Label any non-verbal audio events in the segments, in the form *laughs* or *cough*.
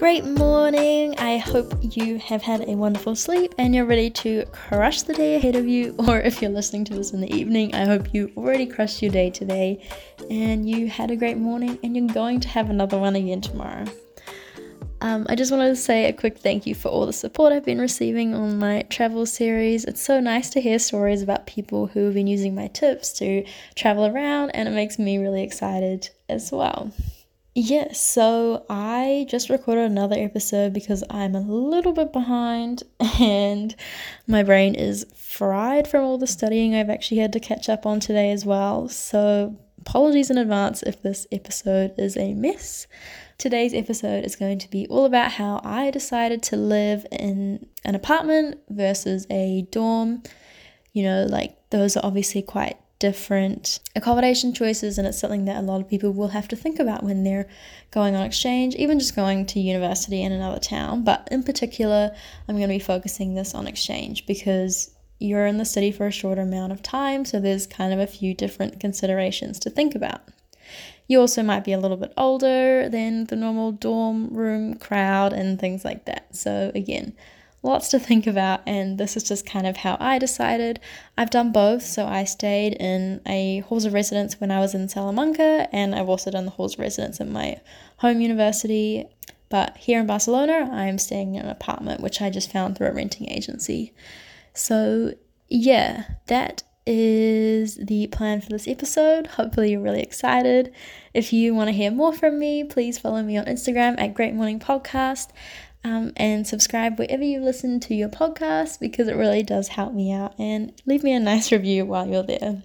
Great morning! I hope you have had a wonderful sleep and you're ready to crush the day ahead of you. *laughs* Or if you're listening to this in the evening, I hope you already crushed your day today and you had a great morning and you're going to have another one again tomorrow. Um, I just wanted to say a quick thank you for all the support I've been receiving on my travel series. It's so nice to hear stories about people who have been using my tips to travel around, and it makes me really excited as well. Yes, so I just recorded another episode because I'm a little bit behind *laughs* and my brain is fried from all the studying I've actually had to catch up on today as well. So, apologies in advance if this episode is a mess. Today's episode is going to be all about how I decided to live in an apartment versus a dorm. You know, like those are obviously quite different accommodation choices, and it's something that a lot of people will have to think about when they're going on exchange, even just going to university in another town. But in particular, I'm going to be focusing this on exchange because you're in the city for a shorter amount of time, so there's kind of a few different considerations to think about. You also might be a little bit older than the normal dorm room crowd and things like that. So, again, lots to think about, and this is just kind of how I decided. I've done both, so I stayed in a halls of residence when I was in Salamanca, and I've also done the halls of residence at my home university. But here in Barcelona, I'm staying in an apartment which I just found through a renting agency. So, yeah, that is the plan for this episode. Hopefully, you're really excited. If you want to hear more from me, please follow me on Instagram at Great Morning Podcast um, and subscribe wherever you listen to your podcast because it really does help me out and leave me a nice review while you're there.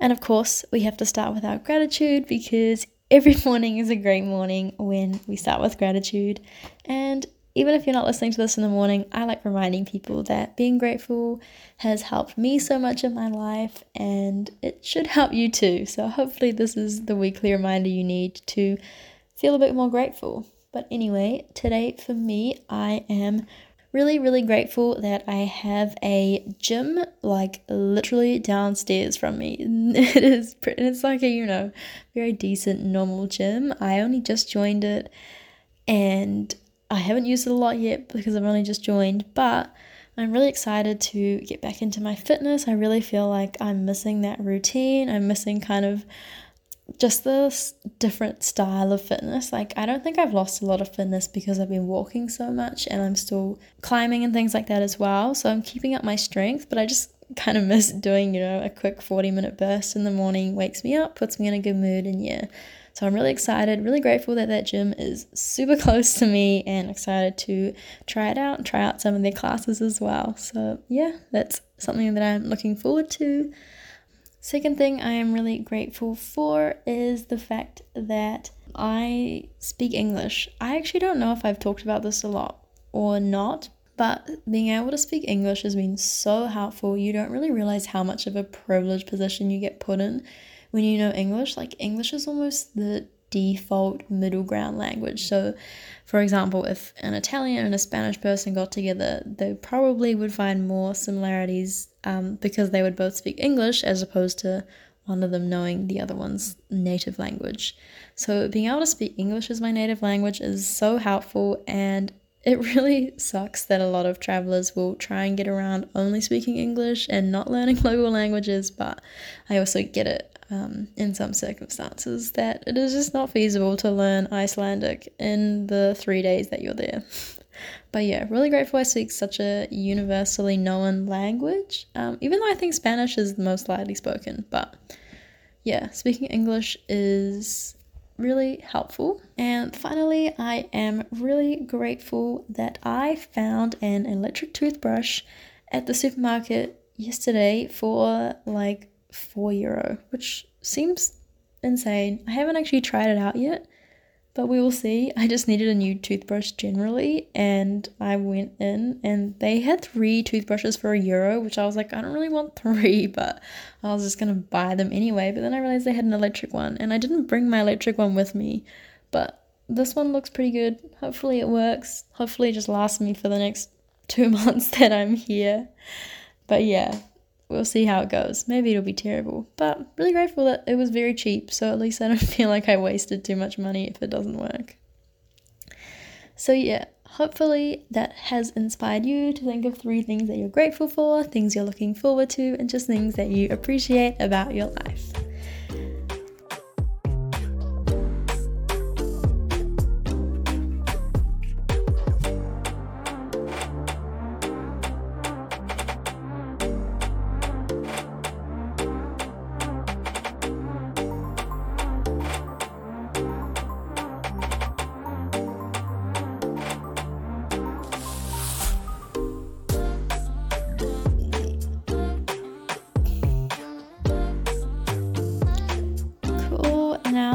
And of course, we have to start with our gratitude because every *laughs* morning is a great morning when we start with gratitude. And even if you're not listening to this in the morning, I like reminding people that being grateful has helped me so much in my life and it should help you too. So, hopefully, this is the weekly reminder you need to feel a bit more grateful. But anyway, today for me, I am really, really grateful that I have a gym like literally downstairs from me. *laughs* It is, it's like a, you know, very decent, normal gym. I only just joined it and I haven't used it a lot yet because I've only just joined, but I'm really excited to get back into my fitness. I really feel like I'm missing that routine. I'm missing kind of just this different style of fitness. Like, I don't think I've lost a lot of fitness because I've been walking so much and I'm still climbing and things like that as well. So I'm keeping up my strength, but I just kind of *laughs* miss doing, you know, a quick 40 minute burst in the morning, wakes me up, puts me in a good mood, and yeah. So I'm really excited, really grateful that that gym is super *laughs* close to me and excited to try it out and try out some of their classes as well. So yeah, that's something that I'm looking forward to. Second thing I am really grateful for is the fact that I speak English. I actually don't know if I've talked about this a lot or not, but being able to speak English has been so helpful. You don't really realize how much of a privileged position you get put in when you know English. Like, English is almost the default middle ground language. So, for example, if an Italian and a Spanish person got together, they probably would find more similarities um, because they would both speak English as opposed to one of them knowing the other one's native language. So, being able to speak English as my native language is so helpful, and it really sucks that a lot of travelers will try and get around only speaking English and not learning *laughs* local languages, but I also get it um, in some circumstances that it is just not feasible to learn Icelandic in the three days that you're there. *laughs* But yeah, really grateful I speak such a universally known language, um, even though I think Spanish is the most widely spoken. But yeah, speaking English is really helpful. And finally, I am really grateful that I found an electric toothbrush at the supermarket yesterday for like 4 euro, which seems insane. I haven't actually tried it out yet, but we will see. I just needed a new toothbrush generally, and I went in and they had three toothbrushes for a euro, which I was like, I don't really want *laughs* three, but I was just gonna buy them anyway. But then I realized they had an electric one, and I didn't bring my electric one with me, but this one looks pretty good. Hopefully, it works. Hopefully, it just lasts me for the next two *laughs* months that I'm here. But yeah, we'll see how it goes. Maybe it'll be terrible, but really grateful that it was very cheap, so at least I don't *laughs* feel like I wasted too much money if it doesn't work. So, yeah, hopefully that has inspired you to think of three things that you're grateful for, things you're looking forward to, and just things that you appreciate about your life.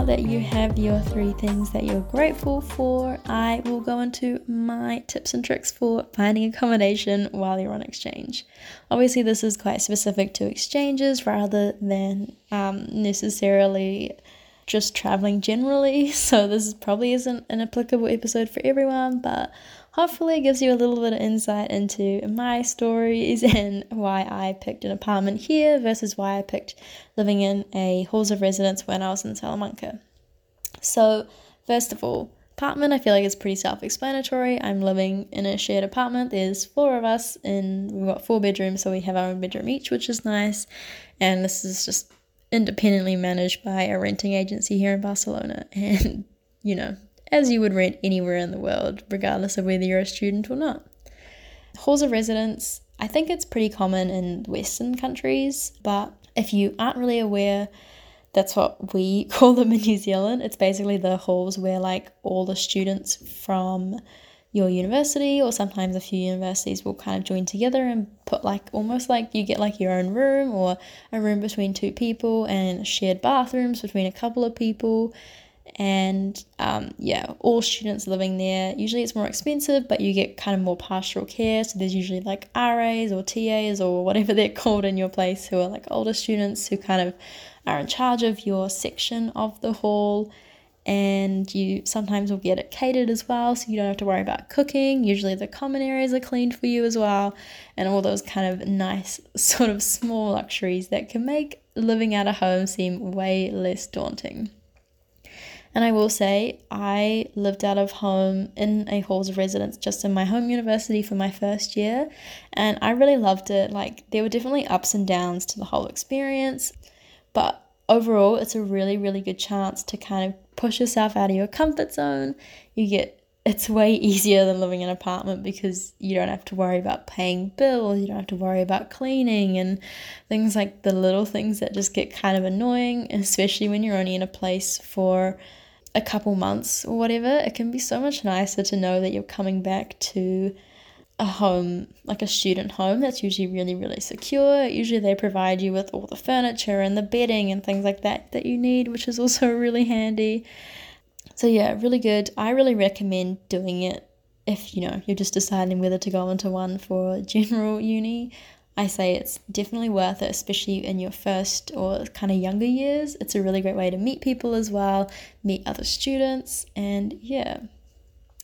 That you have your three things that you're grateful for, I will go into my tips and tricks for finding accommodation while you're on exchange. Obviously, this is quite specific to exchanges rather than um, necessarily just traveling generally. *laughs* So, this probably isn't an applicable episode for everyone, but hopefully it gives you a little bit of insight into my stories *laughs* and why I picked an apartment here versus why I picked living in a halls of residence when I was in Salamanca. So, first of all, apartment I feel like is pretty self-explanatory. I'm living in a shared apartment. There's four of us and we've got four bedrooms, so we have our own bedroom each, which is nice. And this is just independently managed by a renting agency here in Barcelona. *laughs* And, you know, as you would rent anywhere in the world, regardless of whether you're a student or not. Halls of residence, I think it's pretty common in Western countries, but if you aren't really aware, that's what we *laughs* call them in New Zealand. It's basically the halls where like all the students from your university or sometimes a few universities will kind of join together and put like almost like you get like your own room or a room between two people and shared bathrooms between a couple of people and um, yeah, all students living there. Usually it's more expensive, but you get kind of more pastoral care. So there's usually like RAs or TAs or whatever *laughs* they're called in your place who are like older students who kind of are in charge of your section of the hall. And you sometimes will get it catered as well, so you don't have to worry about cooking. Usually, the common areas are cleaned for you as well, and all those kind of nice, *laughs* sort of small luxuries that can make living at a home seem way less daunting. And I will say, I lived out of home in a halls of residence just in my home university for my first year, and I really loved it. Like, there were definitely ups and downs to the whole experience, but overall, it's a really, really good chance to kind of push yourself out of your comfort zone. You get it's way *laughs* easier than living in an apartment because you don't have to worry about paying bills, you don't have to worry about cleaning and things like the little things that just get kind of annoying, especially when you're only in a place for a couple months or whatever, it can be so much nicer to know that you're coming back to a home, like a student home, that's usually really, really secure. Usually they provide you with all the furniture and the bedding and things like that that you need, which is also *laughs* really handy. So, yeah, really good. I really recommend doing it if you know you're just deciding whether to go into one for general uni. I say it's definitely worth it, especially in your first or kind of younger years. It's a really great way to meet people as well, meet other students, and yeah.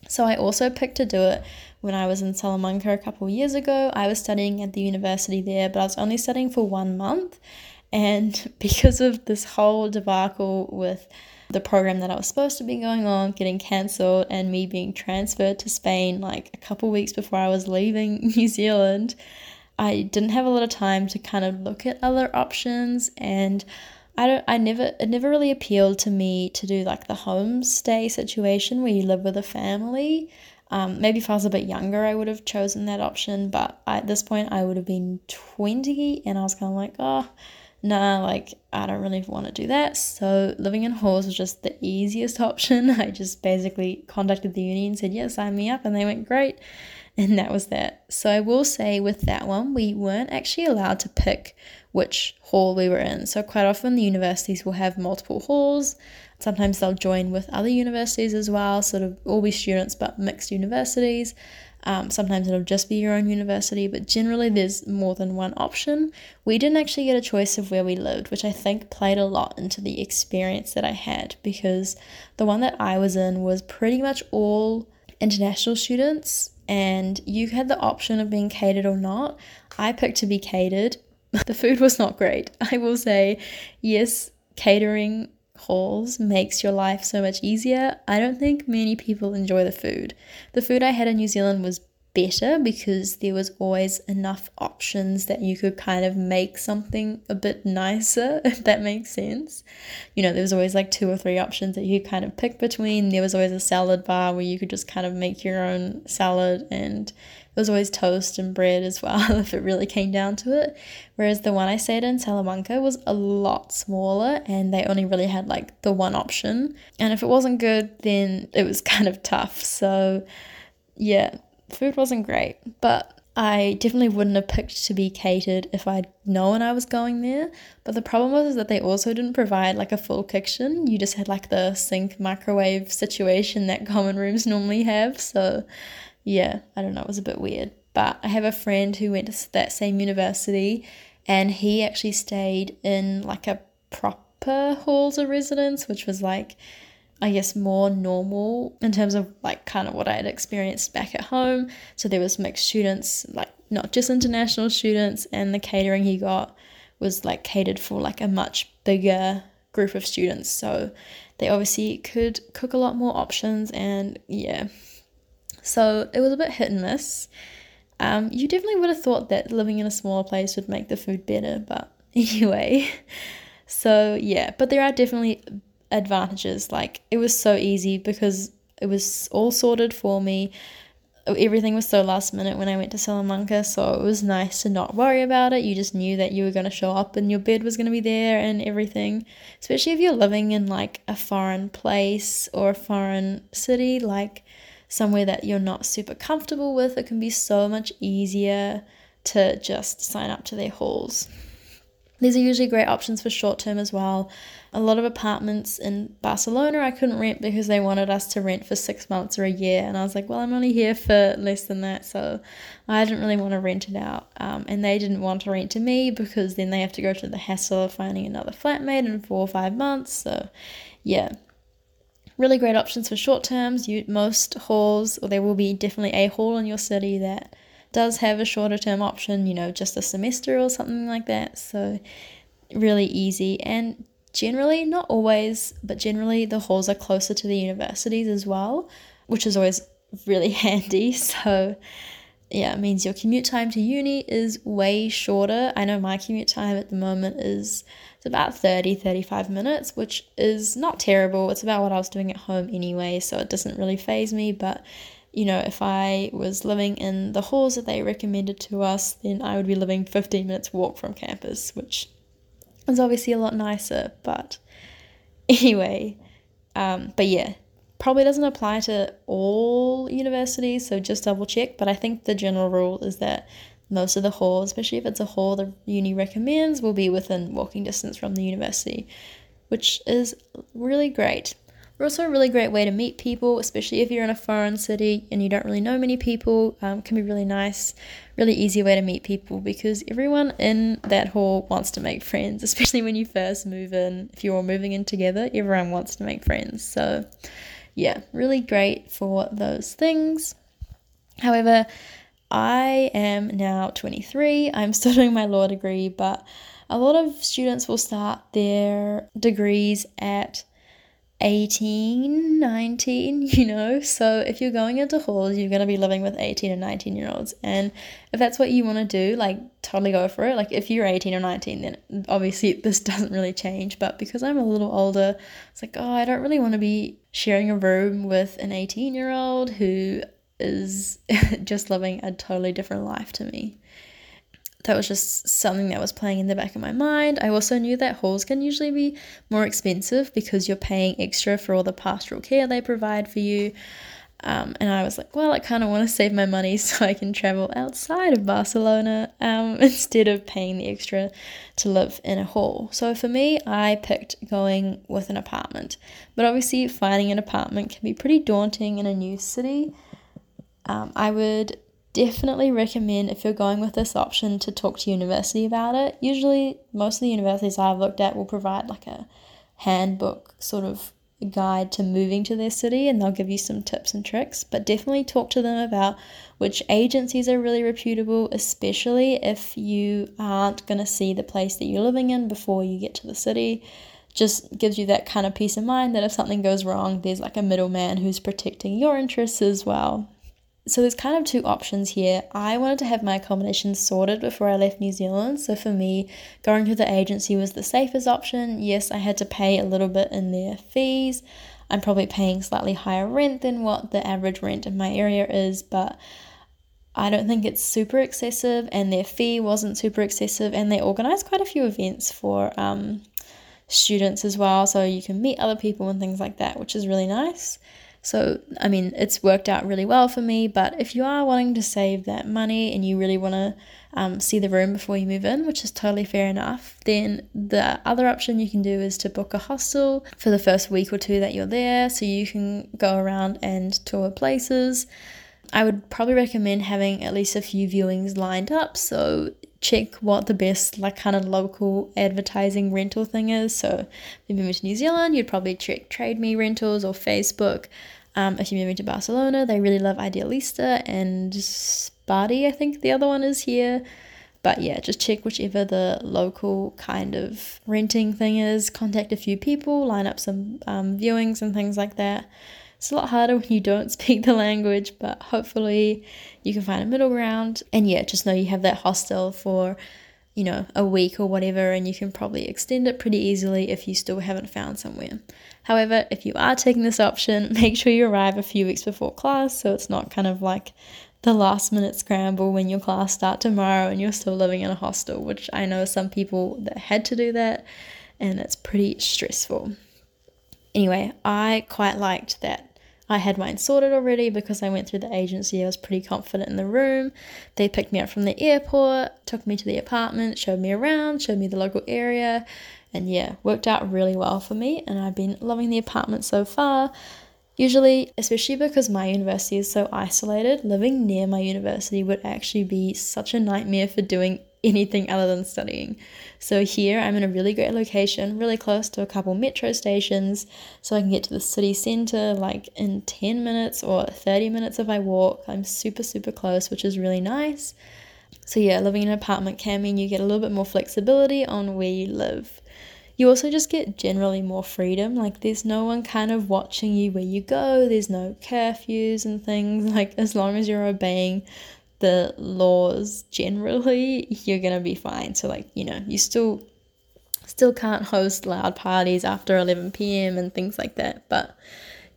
So I also picked to do it when I was in Salamanca a couple of years ago. I was studying at the university there, but I was only studying for one month. And *laughs* because of this whole debacle with the program that I was supposed to be going on getting cancelled and me being transferred to Spain like a couple weeks before I was leaving *laughs* New Zealand, I didn't have a lot of time to kind of look at other options and I don't I never it never really appealed to me to do like the homestay situation where you live with a family. Um, maybe if I was a bit younger, I would have chosen that option, but at this point, I would have been 20 and I was kind of like, oh, nah, like I don't really want to do that. So living in halls was just the easiest *laughs* option. I just basically contacted the uni and said, yeah, sign me up, and they went, great and that was that. So I will say with that one, we weren't actually allowed to pick which hall we were in. So quite often the universities will have multiple halls. Sometimes they'll join with other universities as well, sort of all be students but mixed universities. Um, sometimes it'll just be your own university, but generally there's more than one option. We didn't actually get a choice of where we lived, which I think played a lot into the experience that I had because the one that I was in was pretty much all international students and you had the option of being catered or not. I picked to be catered. *laughs* The food was not great. I will say, yes, catering halls makes your life so much easier. I don't think many people enjoy the food. The food I had in New Zealand was better because there was always enough options that you could kind of make something a bit nicer *laughs* if that makes sense. You know there was always like two or three options that you kind of pick between. There was always a salad bar where you could just kind of make your own salad and there was always toast and bread as *laughs* well if it really came down to it. Whereas the one i stayed in salamanca was a lot smaller and they only really had like the one option. And if it wasn't good then it was *laughs* kind of tough. So yeah food wasn't great, but I definitely wouldn't have picked to be catered if I'd known I was going there. But the problem was that they also didn't provide like a full kitchen. You just had like the sink microwave situation that common rooms normally have. So yeah, I don't know, it was a bit weird. But I have a friend who went to that same university and he actually stayed in like a proper halls of residence, which was like I guess more normal in terms of like kind of what I had experienced back at home. So there was mixed students, like not just international students, and the catering he got was like catered for like a much bigger group of students. So they obviously could cook a lot more options and yeah. So it was a bit hit and miss. Um, you definitely would have thought that living in a smaller place would make the food better, but *laughs* anyway. So yeah, but there are definitely advantages. Like it was so easy because it was all sorted for me. Everything was so last minute when I went to Salamanca, so it was nice to not worry about it. You just knew that you were going to show up and your bed was going to be there and everything. Especially if you're living in like a foreign place or a foreign city, like somewhere that you're not super comfortable with, it can be so much easier to just sign up to their halls. These are usually great options for short term as well. A lot of apartments in Barcelona I couldn't rent because they wanted us to rent for six months or a year, and I was like, well, I'm only here for less than that, so I didn't really want to rent it out. Um, and they didn't want to rent to me because then they have to go through the hassle of finding another flatmate in four or five months. So, yeah, really great options for short terms. You most halls, or there will be definitely a hall in your city that does have a shorter term option, you know, just a semester or something like that. So, really easy. And generally, not always, but generally, the halls are closer to the universities as well, which is always really *laughs* handy. So, yeah, it means your commute time to uni is way shorter. I know my commute time at the moment is it's about 30 35 minutes, which is not terrible. It's about what I was doing at home anyway, so it doesn't really phase me, but you know, if I was living in the halls that they recommended to us, then I would be living 15 minutes walk from campus, which is obviously a lot nicer. But *laughs* anyway, um, but yeah, probably doesn't apply to all universities, so just double check. But I think the general rule is that most of the halls, especially if it's a hall the uni recommends, will be within walking distance from the university, which is really great. Also a really great way to meet people, especially if you're in a foreign city and you don't really know many people. Um, can be really nice, really easy way to meet people because everyone in that hall wants to make friends, *laughs* especially when you first move in. If you're all moving in together, everyone wants to make friends. So, yeah, really great for those things. However, I am now 23. I'm *laughs* still doing my law degree, but a lot of students will start their degrees at 18, 19, *laughs* you know. So if you're going into halls, you're going to be living with 18 and 19 year olds. And if that's what you want to do, like totally go for it. Like if you're 18 or 19, then obviously *laughs* this doesn't really change. But because I'm a little older, it's like, oh, I don't really want to be sharing a room with an 18 year old who is *laughs* just living a totally different life to me that was just something that was playing in the back of my mind. I also knew that halls can usually be more expensive because you're paying extra for all the pastoral care they provide for you. Um, and I was like, well, I kind of want to save my money *laughs* so I can travel outside of Barcelona um, *laughs* instead of paying the extra to live in a hall. So for me, I picked going with an apartment. But obviously, finding an apartment can be pretty daunting in a new city. Um, I would definitely recommend if you're going with this option to talk to university about it. Usually, most of the universities I've looked at will provide like a handbook sort of guide to moving to their city and they'll give you some tips and tricks. But definitely talk to them about which agencies are really reputable, especially if you aren't going to see the place that you're living in before you get to the city. just gives you that kind of peace of mind that if something goes wrong, there's like a middleman who's protecting your interests as well. So there's kind of two options here. I wanted to have my accommodation sorted before I left New Zealand. So for me, going to the agency was the safest option. Yes, I had to pay a little bit in their fees. I'm probably paying slightly higher rent than what the average rent in my area is, but I don't think it's super excessive, and their fee wasn't super excessive, and they organize quite a few events for um, students as well, so you can meet other people and things like that, which is really nice. So, I mean, it's worked out really well for me. But if you are wanting to save that money and you really want to um, see the room before you move in, which is totally fair enough, then the other option you can do is to book a hostel for the first week or two that you're there so you can go around and tour places. I would probably recommend having at least a few viewings lined up so check what the best like kind of local advertising rental thing is. So if you're moving to New Zealand, you'd probably check Trade Me Rentals or Facebook. Um, if you're moving to Barcelona, they really love Idealista and Sparty, I think the other one is here. But yeah, just check whichever the local kind of renting thing is. Contact a few people, line up some um, viewings and things like that. It's a lot harder when you don't *laughs* speak the language, but hopefully you can find a middle ground. And yeah, just know you have that hostel for, you know, a week or whatever, and you can probably extend it pretty easily if you still haven't found somewhere. However, if you are taking this option, *laughs* make sure you arrive a few weeks before class so it's not kind of like the last minute scramble when your class start tomorrow and you're still living in a hostel, which I know some people that had to do that and it's pretty stressful. Anyway, I quite liked that I had mine sorted already because I went through the agency. I was pretty confident in the room. They picked me up from the airport, took me to the apartment, showed me around, showed me the local area, and yeah, worked out really well for me. And I've been loving the apartment so far. Usually, especially because my university is so isolated, living near my university would actually be such a nightmare for doing anything other than studying. So here I'm in a really great location, really close to a couple metro stations, so I can get to the city center like in 10 minutes or 30 minutes if I walk. I'm super super close, which is really nice. So yeah, living in an apartment can mean you get a little bit more flexibility on where you live. You also just get generally more freedom. Like there's no one kind of watching you where you go. There's no curfews and things. *laughs* Like as long as you're obeying the laws generally, you're gonna be fine. So like, you know, you still still can't host loud parties after 11 p.m. and things like that. But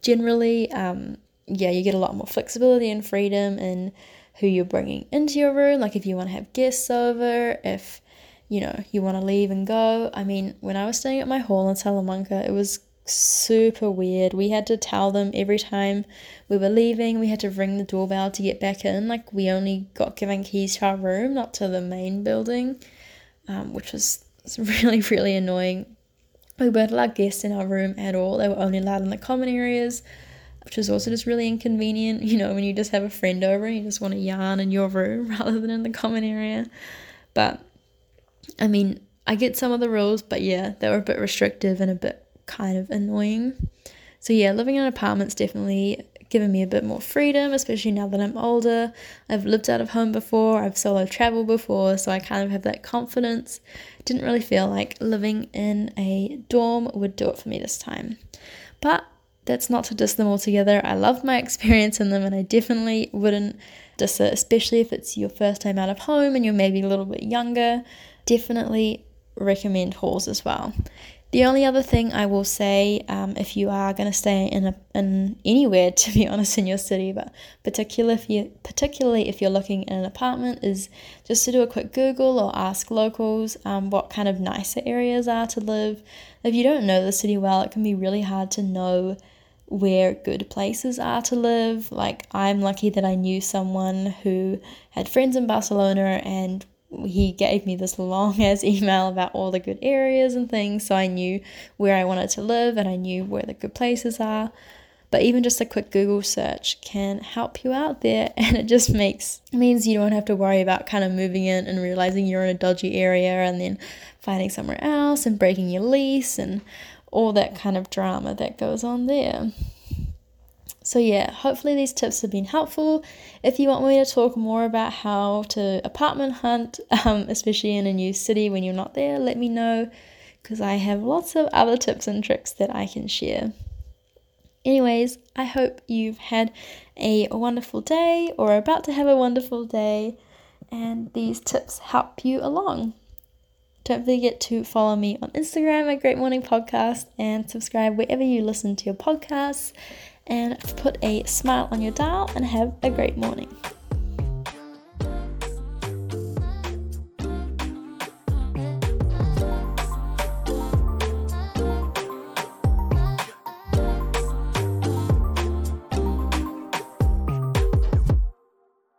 generally, um, yeah, you get a lot more flexibility and freedom in who you're bringing into your room. Like if you want to have guests over, if you know you want to leave and go. I mean, when I was staying at my hall in Salamanca, it was super weird. We had to tell them every time we were leaving, we had to ring the doorbell to get back in. Like, we only got given keys to our room, not to the main building, um, which was, *laughs* really, really annoying. We weren't allowed guests in our room at all, they were only allowed in the common areas, which was also just really inconvenient. *laughs* You know, when you just have a friend over and you just want to yarn in your room *laughs* rather than in the common area. But, I mean, I get some of the rules, but yeah, they were a bit restrictive and a bit kind of annoying. So, yeah, living in an apartment's definitely given me a bit more freedom, especially now that I'm older. I've lived out of home before, I've solo traveled before, so I kind of have that confidence. Didn't really feel like living in a dorm would do it for me this time. But that's not to diss them altogether. I loved my *laughs* experience in them, and I definitely wouldn't diss it, especially if it's your first time out of home and you're maybe a little bit younger. Definitely recommend halls as well. The only other thing I will say, um, if you are going to stay in a, in anywhere, *laughs* to be honest, in your city, but particularly if you particularly if you're looking in an apartment, is just to do a quick Google or ask locals um, what kind of nicer areas are to live. If you don't know the city well, it can be really hard to know where good places are to live. Like I'm lucky that I knew someone who had friends in Barcelona and he gave me this long ass *laughs* email about all the good areas and things so I knew where I wanted to live and I knew where the good places are. But even just a quick Google search can help you out there *laughs* and it just makes means you don't have to worry about kind of moving in and realizing you're in a dodgy area and then finding somewhere else and breaking your lease and all that kind of drama that goes on there. So, yeah, hopefully these tips have been helpful. If you want me to talk more about how to apartment hunt, *laughs* um, especially in a new city when you're not there, let me know. because I have lots of other tips and tricks that I can share. Anyways, I hope you've had a wonderful day or about to have a wonderful day, and these tips help you along. Don't forget to follow me on Instagram at Great Morning Podcast and subscribe wherever you listen to your podcasts. And put a smile on your dial and have a great morning.